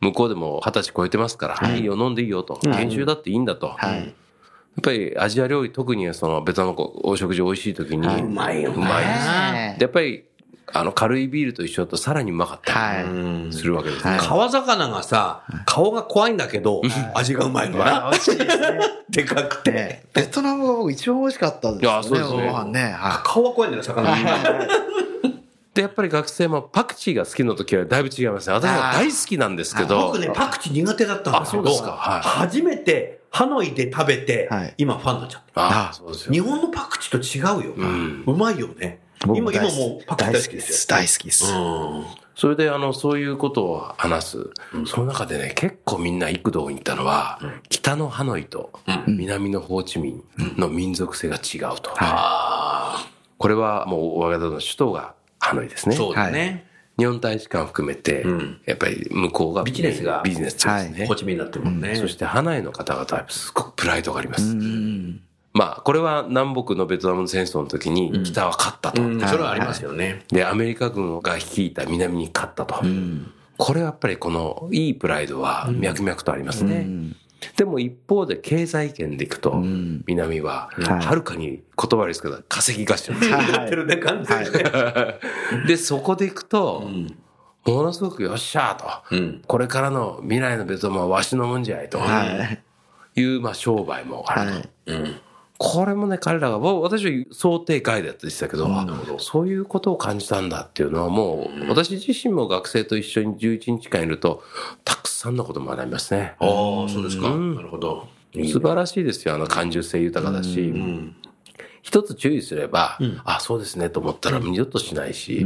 向こうでも二十歳超えてますから、い、いよ、飲んでいいよと。研修だっていいんだと。はいやっぱりアジア料理、特にそのベトナムのお食事美味しい時に、うまいよねうまいです。やっぱり、あの、軽いビールと一緒だとさらにうまかったはい。りするわけですね。川魚がさ、顔が怖いんだけど、味がうまいのな。美味しいですね。でかくて。ねベトナムが僕一番美味しかったですいやそうですねご飯ね。は顔は怖いんだよ、魚。で、やっぱり学生もパクチーが好きな時はだいぶ違いますね。私は大好きなんですけど、僕ね、パクチー苦手だったんですかはい、初めてハノイで食べてはい、今ファンになっちゃって。ああ、そうですよ。日本のパクチーと違うよ。んうまいよね。僕今、今もうパクチー大好きですよ。大好きです。うんそれで、あの、そういうことを話す。その中でね、結構みんな幾度に行ったのは、北のハノイと南のホーチミンの民族性が違うと。これはもう、我が家の首都がハノイですね。そうだね。日本大使館含めて、んやっぱり向こうがビジネスがビジネスですね。ホチミンになってるもんね。そしてハノイの方々はすごくプライドがあります。うん。まあ、これは南北のベトナム戦争の時に北は勝ったと。うんそれはありますよね。で、アメリカ軍が率いた南に勝ったと。これはやっぱりこのいいプライドは脈々とありますね。でも一方で経済圏でいくと、南ははるかに言葉ですけど、稼ぎ頭です。やってるね、完全。で、そこでいくと、ものすごくよっしゃーと、うんこれからの未来のベトナムはわしのもんじゃいとはい。いう、まあ、商売もあると。これもね、彼らが、私は想定外だったでしたけど、あそういうことを感じたんだっていうのはもう、私自身も学生と一緒に11日間いると、たくさんのこと学びますね。ああ、そうですか。うんなるほど。素晴らしいですよ、あの感受性豊かだし、うん一つ注意すれば、あ、そうですねと思ったら二度としないし、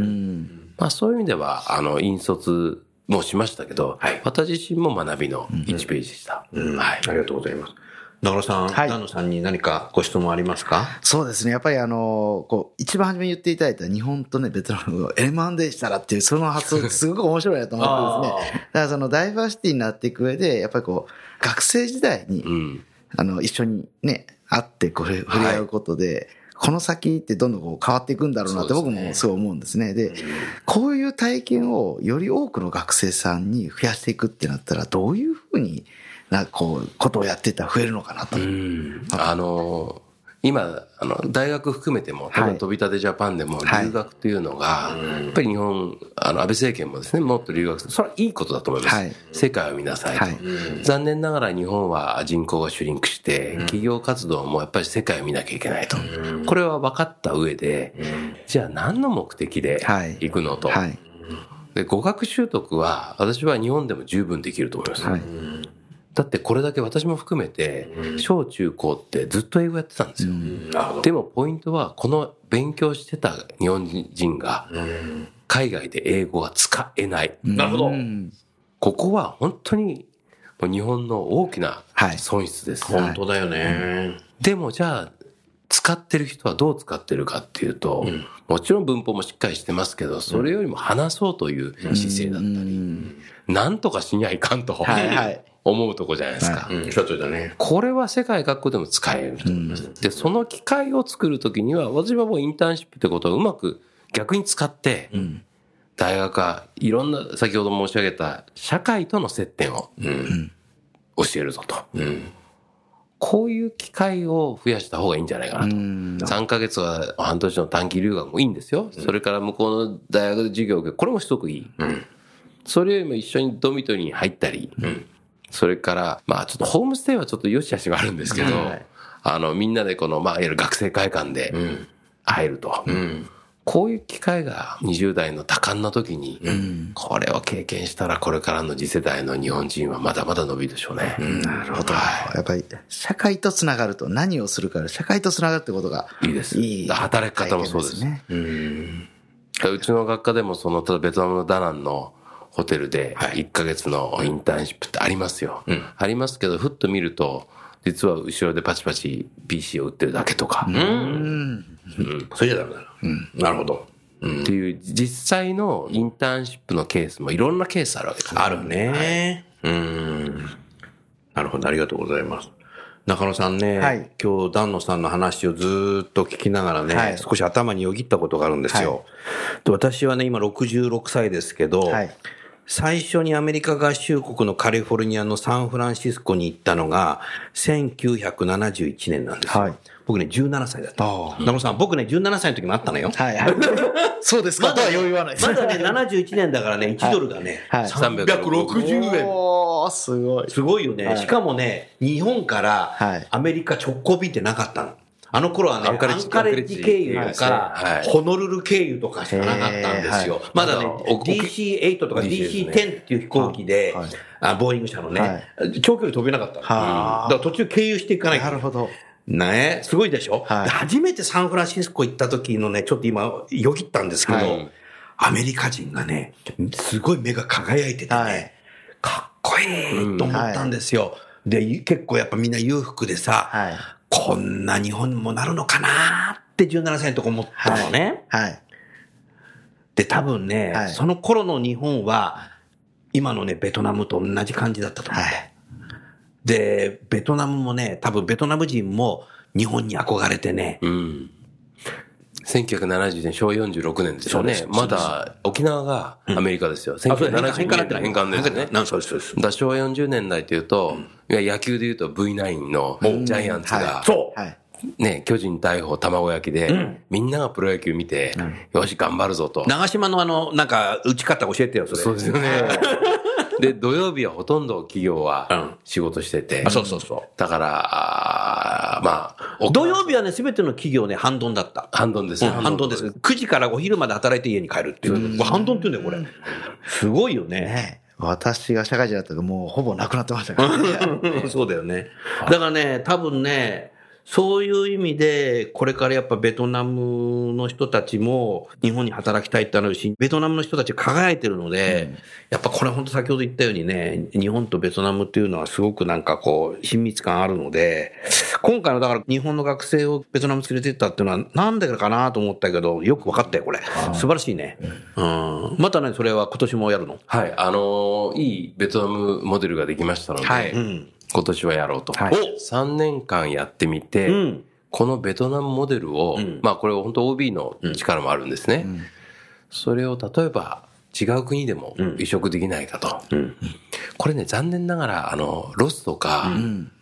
まあそういう意味では、あの、引率もしましたけど、はい私自身も学びの1ページでした。はい。ありがとうございます。長野さん、はい南野さんに何かご質問ありますか？そうですね。やっぱりあの、こう、一番初めに言っていただいた日本とね、ベトナムを M&A したらっていう、その発想 すごく面白いなと思ってですね。だからそのダイバーシティになっていく上で、やっぱりこう、学生時代に、うん。あの、一緒にね、会ってこれ、触れ合うことで、この先ってどんどんこう変わっていくんだろうなって僕もそう思うんですね。で、こういう体験をより多くの学生さんに増やしていくってなったら、どういうふうにな、こう、ことをやっていったら増えるのかなと。うんあの、今、あの、大学含めても、多はい分飛び立てジャパンでもはい留学というのが、やっぱり日本、あの、安倍政権もですね、もっと留学する。それはいいことだと思います。はい世界を見なさいと。はい残念ながら日本は人口がシュリンクして、企業活動もやっぱり世界を見なきゃいけないと。これは分かった上で、じゃあ何の目的ではい行くのと。はい。で語学習得は私は日本でも十分できると思います。はい。だってこれだけ私も含めて、小中高ってずっと英語やってたんですよ。でもポイントは、この勉強してた日本人が、海外で英語が使えない。なるほど。うん。ここは本当にもう日本の大きなはい。損失です。本当だよね。でもじゃあ、使ってる人はどう使ってるかっていうと、もちろん文法もしっかりしてますけど、それよりも話そうという姿勢だったり、なんとかしにゃいかんと。はいはい思うとこじゃないですか。うん、ちょっとだね。これは世界各国でも使えると思います。で、その機会を作るときには、私はもうインターンシップってことをうまく逆に使って、大学はいろんな、先ほど申し上げた社会との接点を教えるぞと。こういう機会を増やした方がいいんじゃないかなと。3ヶ月は半年の短期留学もいいんですよ。それから向こうの大学で授業を受けるこれもすごくいい。それよりも一緒にドミトリーに入ったり、それから、まあちょっとホームステイはちょっと良し悪しがあるんですけど、あの、みんなでこの、まあいわゆる学生会館で入ると。こういう機会が20代の多感な時に、これを経験したらこれからの次世代の日本人はまだまだ伸びるでしょうね。なるほど。やっぱり、社会とつながると、何をするかで、社会とつながるってことが。いいですいい。働き方もそうですね。うちの学科でもその、例えばベトナムのダナンのホテルで1ヶ月のインターンシップってありますよ。ありますけど、ふっと見ると、実は後ろでパチパチ PC を売ってるだけとか、それじゃダメだな。なるほど。っていう実際のインターンシップのケースもいろんなケースあるわけですね。あるね。うん。なるほど、ありがとうございます。中野さんね、はい今日、丹野さんの話をずーっと聞きながらね、はい少し頭によぎったことがあるんですよ。で私はね、今66歳ですけど、はい最初にアメリカ合衆国のカリフォルニアのサンフランシスコに行ったのが、1971年なんですよ。はい僕ね、17歳だった。中野さん、僕ね、17歳の時もあったのよ。はい。はい。そうですかとは余裕はないです。まだね、71年だからね、1ドルがね、はい360円。おー、すごい。すごいよね。はいしかもね、日本からはいアメリカ直行便ってなかったの。あの頃はね、アンカレッジ経由とか、はい。ホノルル経由とかしかなかったんですよ。まだね、まだお DC8 とか DC10 DC10 っていう飛行機で、はい。あボーイング社のね、は長距離飛べなかった。だから途中経由していかない。となるほど。ねすごいでしょ、はい。で初めてサンフランシスコ行った時のね、ちょっと今、よぎったんですけど、はい。アメリカ人がね、すごい目が輝いててね、はい。かっこいいと思ったんですよ。で、結構やっぱみんな裕福でさ、はいこんな日本もなるのかなって17歳のとこ思ったのね。はい。で、多分ね、はいその頃の日本は、今のね、ベトナムと同じ感じだったと思って。はいで、ベトナムもね、多分ベトナム人も日本に憧れてね、うん。1970年、昭和46年ですよね。まだ沖縄がアメリカですよ。1972年の返還ですね。なんそうです、そうですだ。昭和40年代というと、いや野球で言うと V9 のジャイアンツが、そうはい。ね、巨人大砲卵焼きで、みんながプロ野球見て、よし、頑張るぞと。長島のあの、なんか、打ち方教えてよ、それ。そうですよね。で、土曜日はほとんど企業うんは仕事してて、あそうそうそう。だから、まあ、土曜日はね、すべての企業ね、半ドンだった。半ドンですね。うん半ドンです。9時からお昼まで働いて家に帰るっていう。これ半ドンって言うんだよ、これ。すごいよね。ね私が社会人だったらもうほぼなくなってましたからね。そうだよね。だからね、多分ね、そういう意味で、これからやっぱベトナムの人たちも日本に働きたいってなるし、ベトナムの人たち輝いてるので、やっぱこれ本当先ほど言ったようにね、日本とベトナムっていうのはすごくなんかこう、親密感あるので、今回のだから日本の学生をベトナム連れてったっていうのはなんでかなと思ったけど、よく分かったよ、これ。素晴らしいね。うん。またね、それは今年もやるの？はい、あのーいいベトナムモデルができましたので、はいうん。今年はやろうと。はい。3年間やってみて、うん。このベトナムモデルを、ん。まあこれ本当 OB の力もあるんですね。それを例えば違う国でも移植できないかと。ん。これね、残念ながら、あの、ロスとか、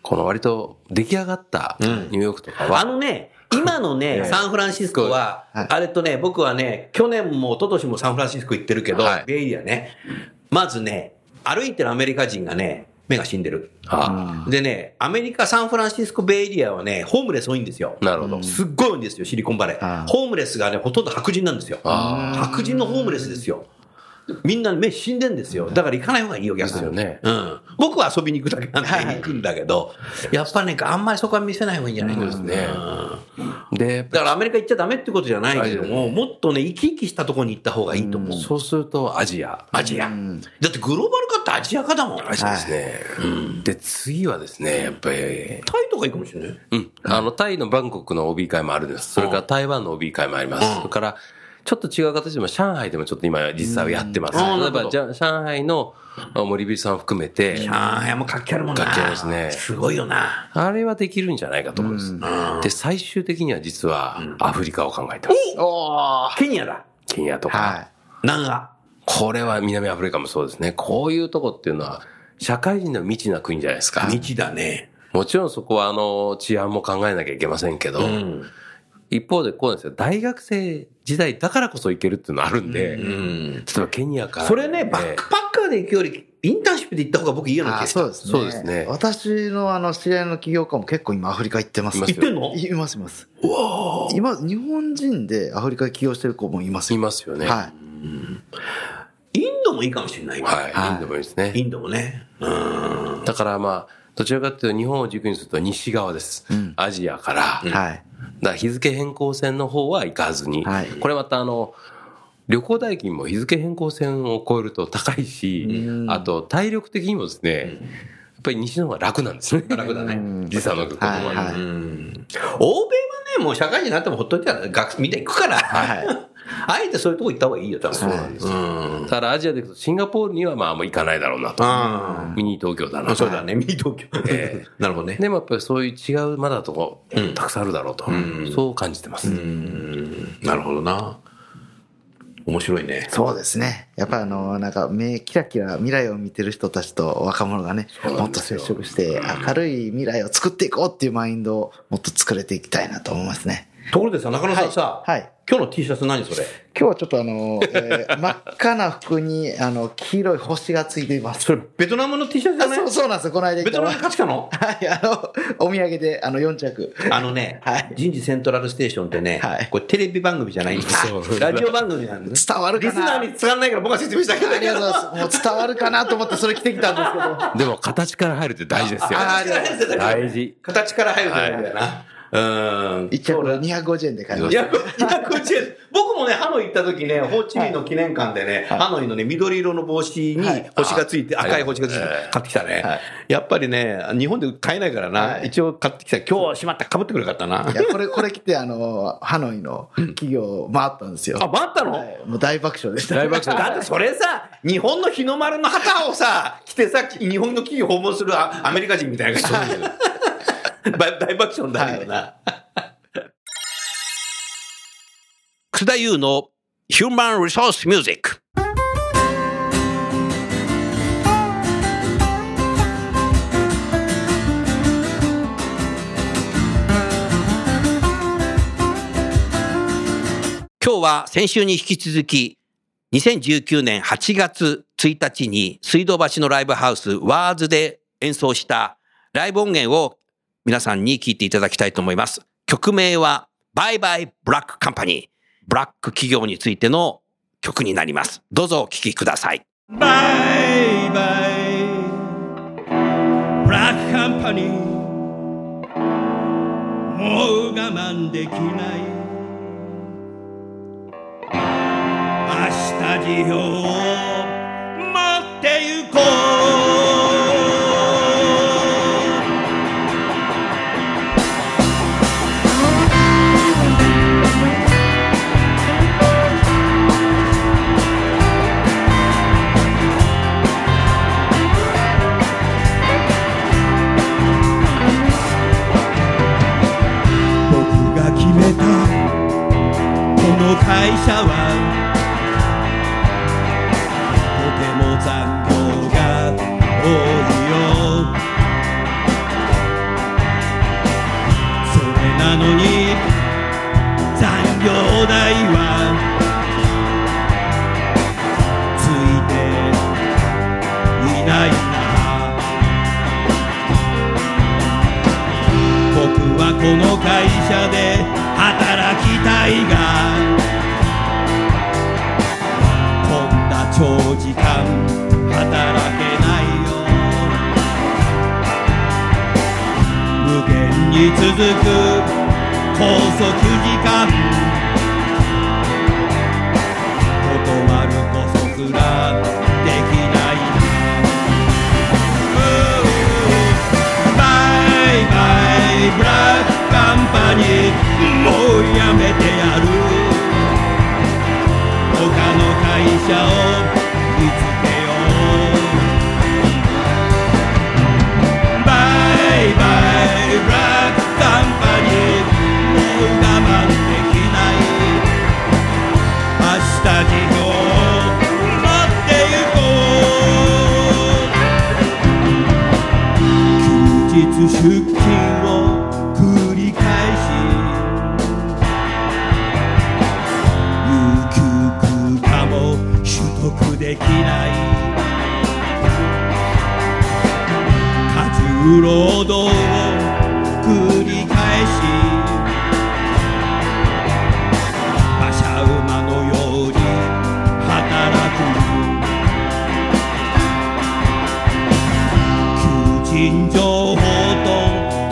この割と出来上がったニューヨークとかは、あのね、今のね、サンフランシスコは、はい。あれとね、僕はね、去年も一昨年もサンフランシスコ行ってるけど、はい。ベイエリアね、まずね、歩いてるアメリカ人がね、目が死んでる。あでね、アメリカ、サンフランシスコベイエリアはね、ホームレス多いんですよ。なるほど。すっごい多いんですよ、シリコンバレー。ホームレスがね、ほとんど白人なんですよ。あ白人のホームレスですよ。みんな目死んでんですよ。だから行かない方がいいよ、逆に。ですよねうん。僕は遊びに行くだけなんで行くんだけど、やっぱね、あんまりそこは見せない方がいいんじゃないですねうんで、だからアメリカ行っちゃダメってことじゃないけどはも、もっとね、生き生きしたところに行った方がいいと思う。そうするとアジア。アジア。だってグローバル化ってアジア化だもん。アジアですね。で、次はですね、やっぱり、タイとかいいかもしれない？うん。あの、タイのバンコクの OB 会もあるんです。それから台湾の OB 会もあります。それから、ちょっと違う形でも上海でもちょっと今実際はやってます。例えば、じゃ上海のあ森ビルさんを含めて、上海も活気あるもんな。活気ありますねすごいよな。あれはできるんじゃないかと思うんです。で、最終的には実はアフリカを考えてます。おーケニアだ。ケニアとか。は南ア。これは南アフリカもそうですね。こういうとこっていうのは、社会人の未知な国じゃないですか。道だね。もちろんそこはあの、治安も考えなきゃいけませんけど、うん。一方でこうなんですよ。大学生時代だからこそ行けるっていうのあるんで、うん。例えばケニアから。それね、バックパッカーで行くよりインターンシップで行った方が僕いいような気あがした。そうですね。そうですね私のあの、知り合いの起業家も結構今アフリカ行ってます。行ってんの？います、います。今、日本人でアフリカ起業してる子もいますいよ。ますよね。はい。インドもいいかもしれない。はい。はいインドもいいですね。インドもね。うん。だからまあ、どちらかというと日本を軸にすると西側です。アジアから。はい。だ日付変更線の方は行かずに、はい。これまたあの、旅行代金も日付変更線を超えると高いし、あと体力的にもですね、やっぱり西の方が楽なんですね。楽だね。時差のこともある欧米はね、もう社会人になってもほっといたら学みんな行くから。はいあえてそういうとこ行った方がいいよ、多分。そうなんですうん。だからアジアで行くとシンガポールにはまあもう行かないだろうなと。あミニ東京だなそうだね、ミニ東京。え なるほどね。でもやっぱりそういう違うまだとこ、たくさんあるだろうと。んそう感じてます。うん。なるほどな。面白いね。そうですね。やっぱりあの、なんか目キラキラ未来を見てる人たちと若者がね、もっと接触して明るい未来を作っていこうっていうマインドをもっと作れていきたいなと思いますね。ところでさ、中野さんさ、はいはい今日の T シャツ何それ？今日はちょっとあの、えー 真っ赤な服にあの、黄色い星がついています。それ、ベトナムの T シャツじゃない？あそうそうなんですよ、この間ベトナムの価値かの？はい、あの、お土産で、あの、4着。あのね、はい人事セントラルステーションってね、はいこれテレビ番組じゃないんですよ。ラジオ番組なんです。伝わるかなリスナーに伝わらないから僕は説明したけど。ありがとうございます。もう伝わるかなと思ってそれ着てきたんですけど。でも形から入るって大事ですよ。ああ。大事。形から入ると思うんだよな。うん。1着250円で買いました。いや、250円。僕もね、ハノイ行った時ね、ホーチミンの記念館でね、ハノイのね、緑色の帽子にはい星がついて、あ赤い星がついてはい買ってきたねはい。やっぱりね、日本で買えないからな。はい一応買ってきた。今日しまった。被ってくれよかったな。いや、これ、これ着て、あの、ハノイの企業回ったんですよ。あ、回ったの？はいもう大爆笑でした。大爆笑 だってそれさ、日本の日の丸の旗をさ、着てさ、日本の企業訪問するあアメリカ人みたいな感じ。大大爆笑になるよな。楠田優の Human Resource Music。今日は先週に引き続き、2019年8月1日に水道橋のライブハウスワーズで演奏したライブ音源を皆さんに聞いていただきたいと思います。曲名はバイバイブラックカンパニー。ブラック企業についての曲になります。どうぞお聴きください。バイバイブラックカンパニーもう我慢できない明日辞表の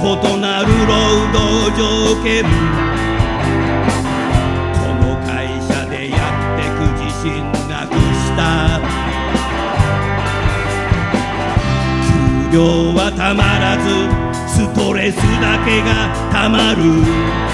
異なる労働条件。この会社でやってく自信なくした。給料はたまらずストレスだけがたまる。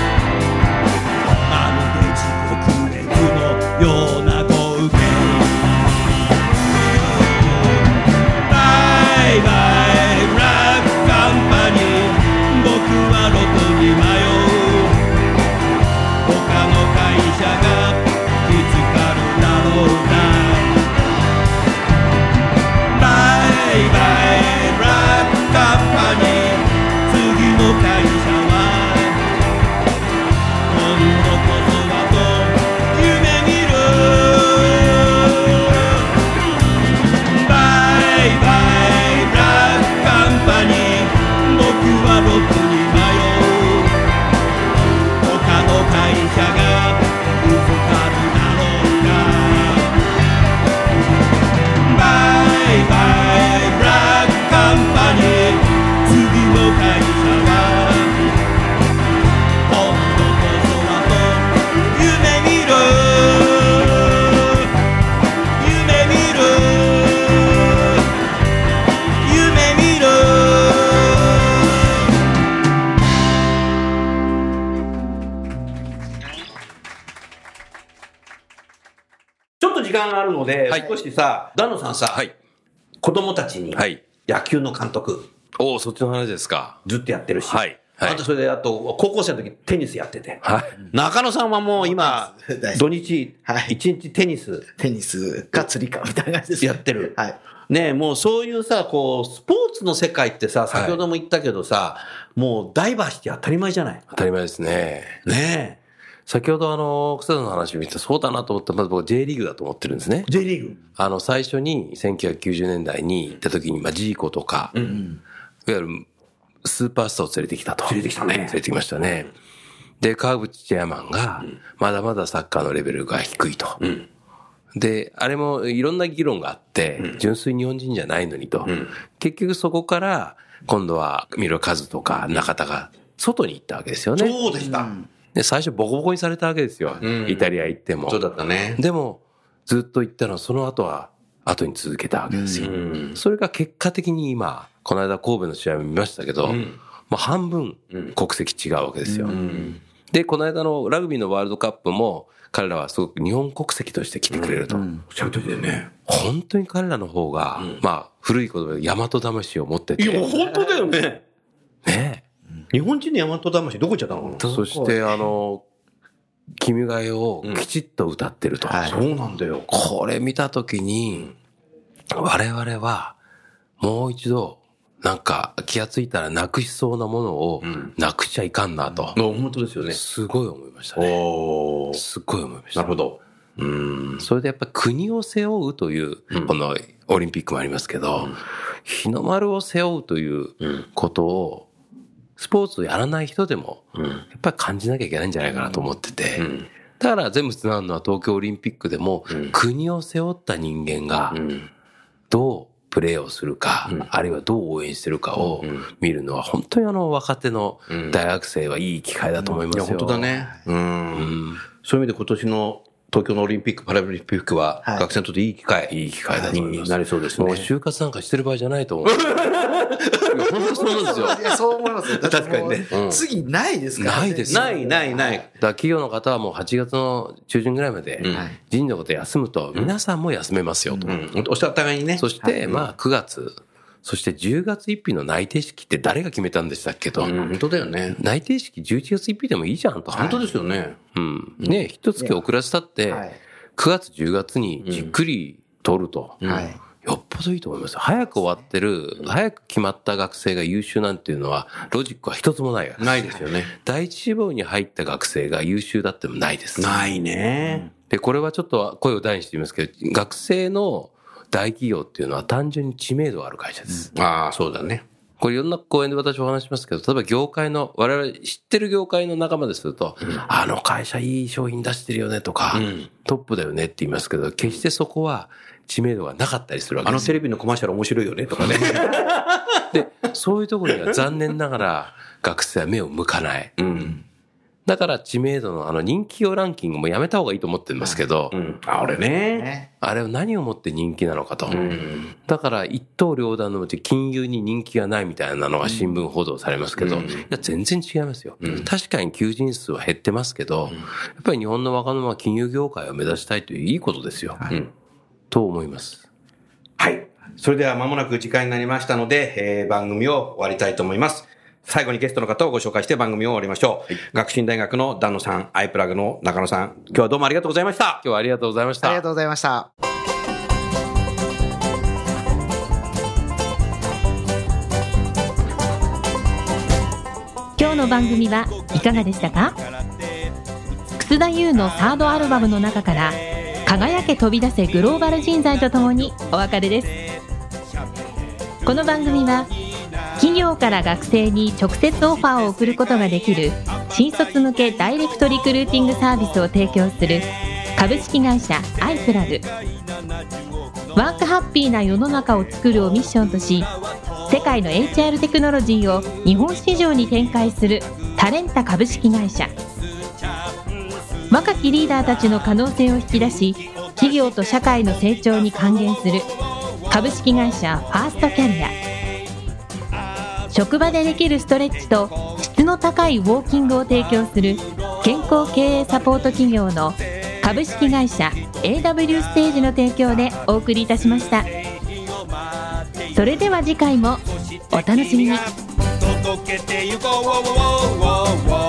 さ、はい。子供たちにはい。野球の監督おお、そっちの話ですか。ずっとやってるし、はいはいあとそれであと高校生の時テニスやってて、はい。中野さんはもう今土日はい一日テニステニスか釣りかみたいな感じですね。やってる。はい。ねえもうそういうさ、こう、スポーツの世界ってさ、先ほども言ったけどさ、もうダイバーシティ当たり前じゃない。当たり前ですね。ね先ほどあの、草田の話を見てそうだなと思ったら、まず僕 J リーグだと思ってるんですねえ。。J リーグ。あの、最初に1990年代に行った時に、まあ、ジーコとか、いわゆるスーパースターを連れてきたと。連れてきたね連れてきましたね。で、川口チェアマンが、まだまだサッカーのレベルが低いと。で、あれもいろんな議論があって、純粋に日本人じゃないのにと。結局そこから、今度は、三浦和とか中田が外に行ったわけですよね。そうでした。で、最初ボコボコにされたわけですよ。んイタリア行っても。そうだったね。でも、ずっと行ったのは、その後は、後に続けたわけですよ。うんそれが結果的に今、この間神戸の試合も見ましたけど、んまあ半分国籍違うわけですよ。うんで、この間のラグビーのワールドカップも、彼らはすごく日本国籍として来てくれると。おっしゃる通りだよね。本当に彼らの方が、まあ、古い言葉で大和魂を持ってて、いや、本当だよね。ね日本人の大和魂どこ行っちゃったのそして、あの、君が代をきちっと歌ってると。はいそうなんだよ。これ見たときに、我々は、もう一度、なんか気がついたらなくしそうなものをなくしちゃいかんなと、本当ですよね。すごい思いましたね。すっごい思いました。なるほど。うん。それでやっぱり国を背負うという、このオリンピックもありますけど、日の丸を背負うということを、スポーツをやらない人でも、やっぱり感じなきゃいけないんじゃないかなと思ってて、だから全部つながるのは東京オリンピックでも、国を背負った人間が、どうプレーをするか、あるいはどう応援してるかを見るのは、本当にあの若手の大学生はいい機会だと思いますよ。いや、本当だ。ね。うん。そういう意味で今年の東京のオリンピック・パラリンピックは、はい学生にとっていい機会。いい機会だと思います。になりそうですもうね。就活なんかしてる場合じゃないと思う。本当そうなんですよ。いや、そう思いますよ。確かにねうん次ないですからね。ないですないないない。だから企業の方はもう8月の中旬ぐらいまで人事のこと休むと皆さんも休めますよと。うん。おっしゃったがにね。そしてまあ9月、そして10月1日の内定式って誰が決めたんでしたっけと。うん、本当だよね。内定式11月1日でもいいじゃんと。本当ですよね。うん。ね一月遅らせたってはい9月10月にじっくり取ると。はい。よっぽどいいと思います。早く終わってる、早く決まった学生が優秀なんていうのは、ロジックは一つもないわけですないですよね。第一志望に入った学生が優秀だってもないです。ないね。で、これはちょっと声を大にして言いますけど、学生の大企業っていうのは単純に知名度がある会社です。ああ、そうだね。これいろんな講演で私お話しますけど、例えば業界の、我々知ってる業界の仲間ですると、あの会社いい商品出してるよねとか、トップだよねって言いますけど、決してそこは知名度がなかったりするわけです。あのテレビのコマーシャル面白いよねとかね。で、そういうところには残念ながら学生は目を向かない。うん。だから知名度のあの人気用ランキングもやめた方がいいと思ってるんですけど、うん。あ、俺ね。ね。あれは何をもって人気なのかと。うん。だから一刀両断のうち金融に人気がないみたいなのが新聞報道されますけど、うんいや全然違いますよ、確かに求人数は減ってますけど、やっぱり日本の若者は金融業界を目指したいといういいことですよ。うんと思います。はい。それでは間もなく時間になりましたので、えー番組を終わりたいと思います。最後にゲストの方をご紹介して番組を終わりましょう。学習院大学の丹野さん、アイプラグの中野さん、今日はどうもありがとうございました。今日はありがとうございました。ありがとうございました。今日の番組はいかがでしたか？楠田優のサードアルバムの中から「輝け飛び出せグローバル人材」とともにお別れです。この番組は企業から学生に直接オファーを送ることができる新卒向けダイレクトリクルーティングサービスを提供する株式会社アイプラグ。ワークハッピーな世の中を作るをミッションとし世界の HR テクノロジーを日本市場に展開するタレンタ株式会社。若きリーダーたちの可能性を引き出し企業と社会の成長に還元する。株式会社ファーストキャリア。職場でできるストレッチと質の高いウォーキングを提供する健康経営サポート企業の株式会社 AW ステージの提供でお送りいたしました。それでは次回もお楽しみに。届けてこう